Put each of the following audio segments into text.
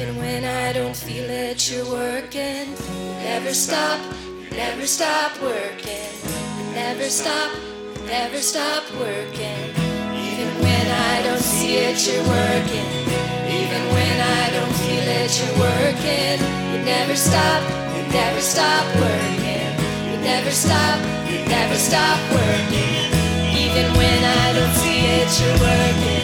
Even when I don't feel it, you're working. Never stop, never stop working. Never stop, never stop working. Even when I don't see it, you're working. Even when I don't feel it, you're working. You never stop, you never stop working. You never stop, you never stop working. Even when I don't see it, you're working.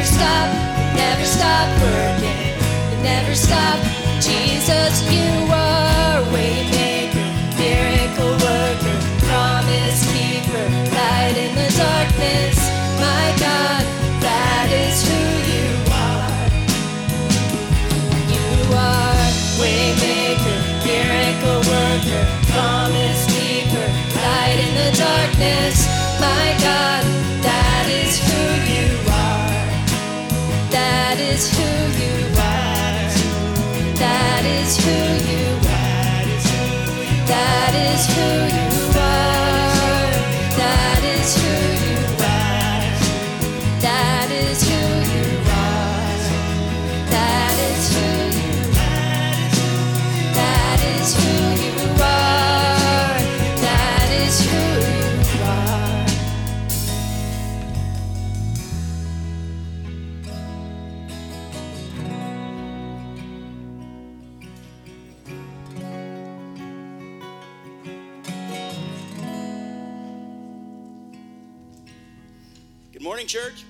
Never stop, never stop working. You never stop. Jesus, you are waymaker, miracle worker, promise keeper, light in the darkness. My God, that is who you are. You are waymaker, miracle worker, promise keeper, light in the darkness. My God, who Good morning, church.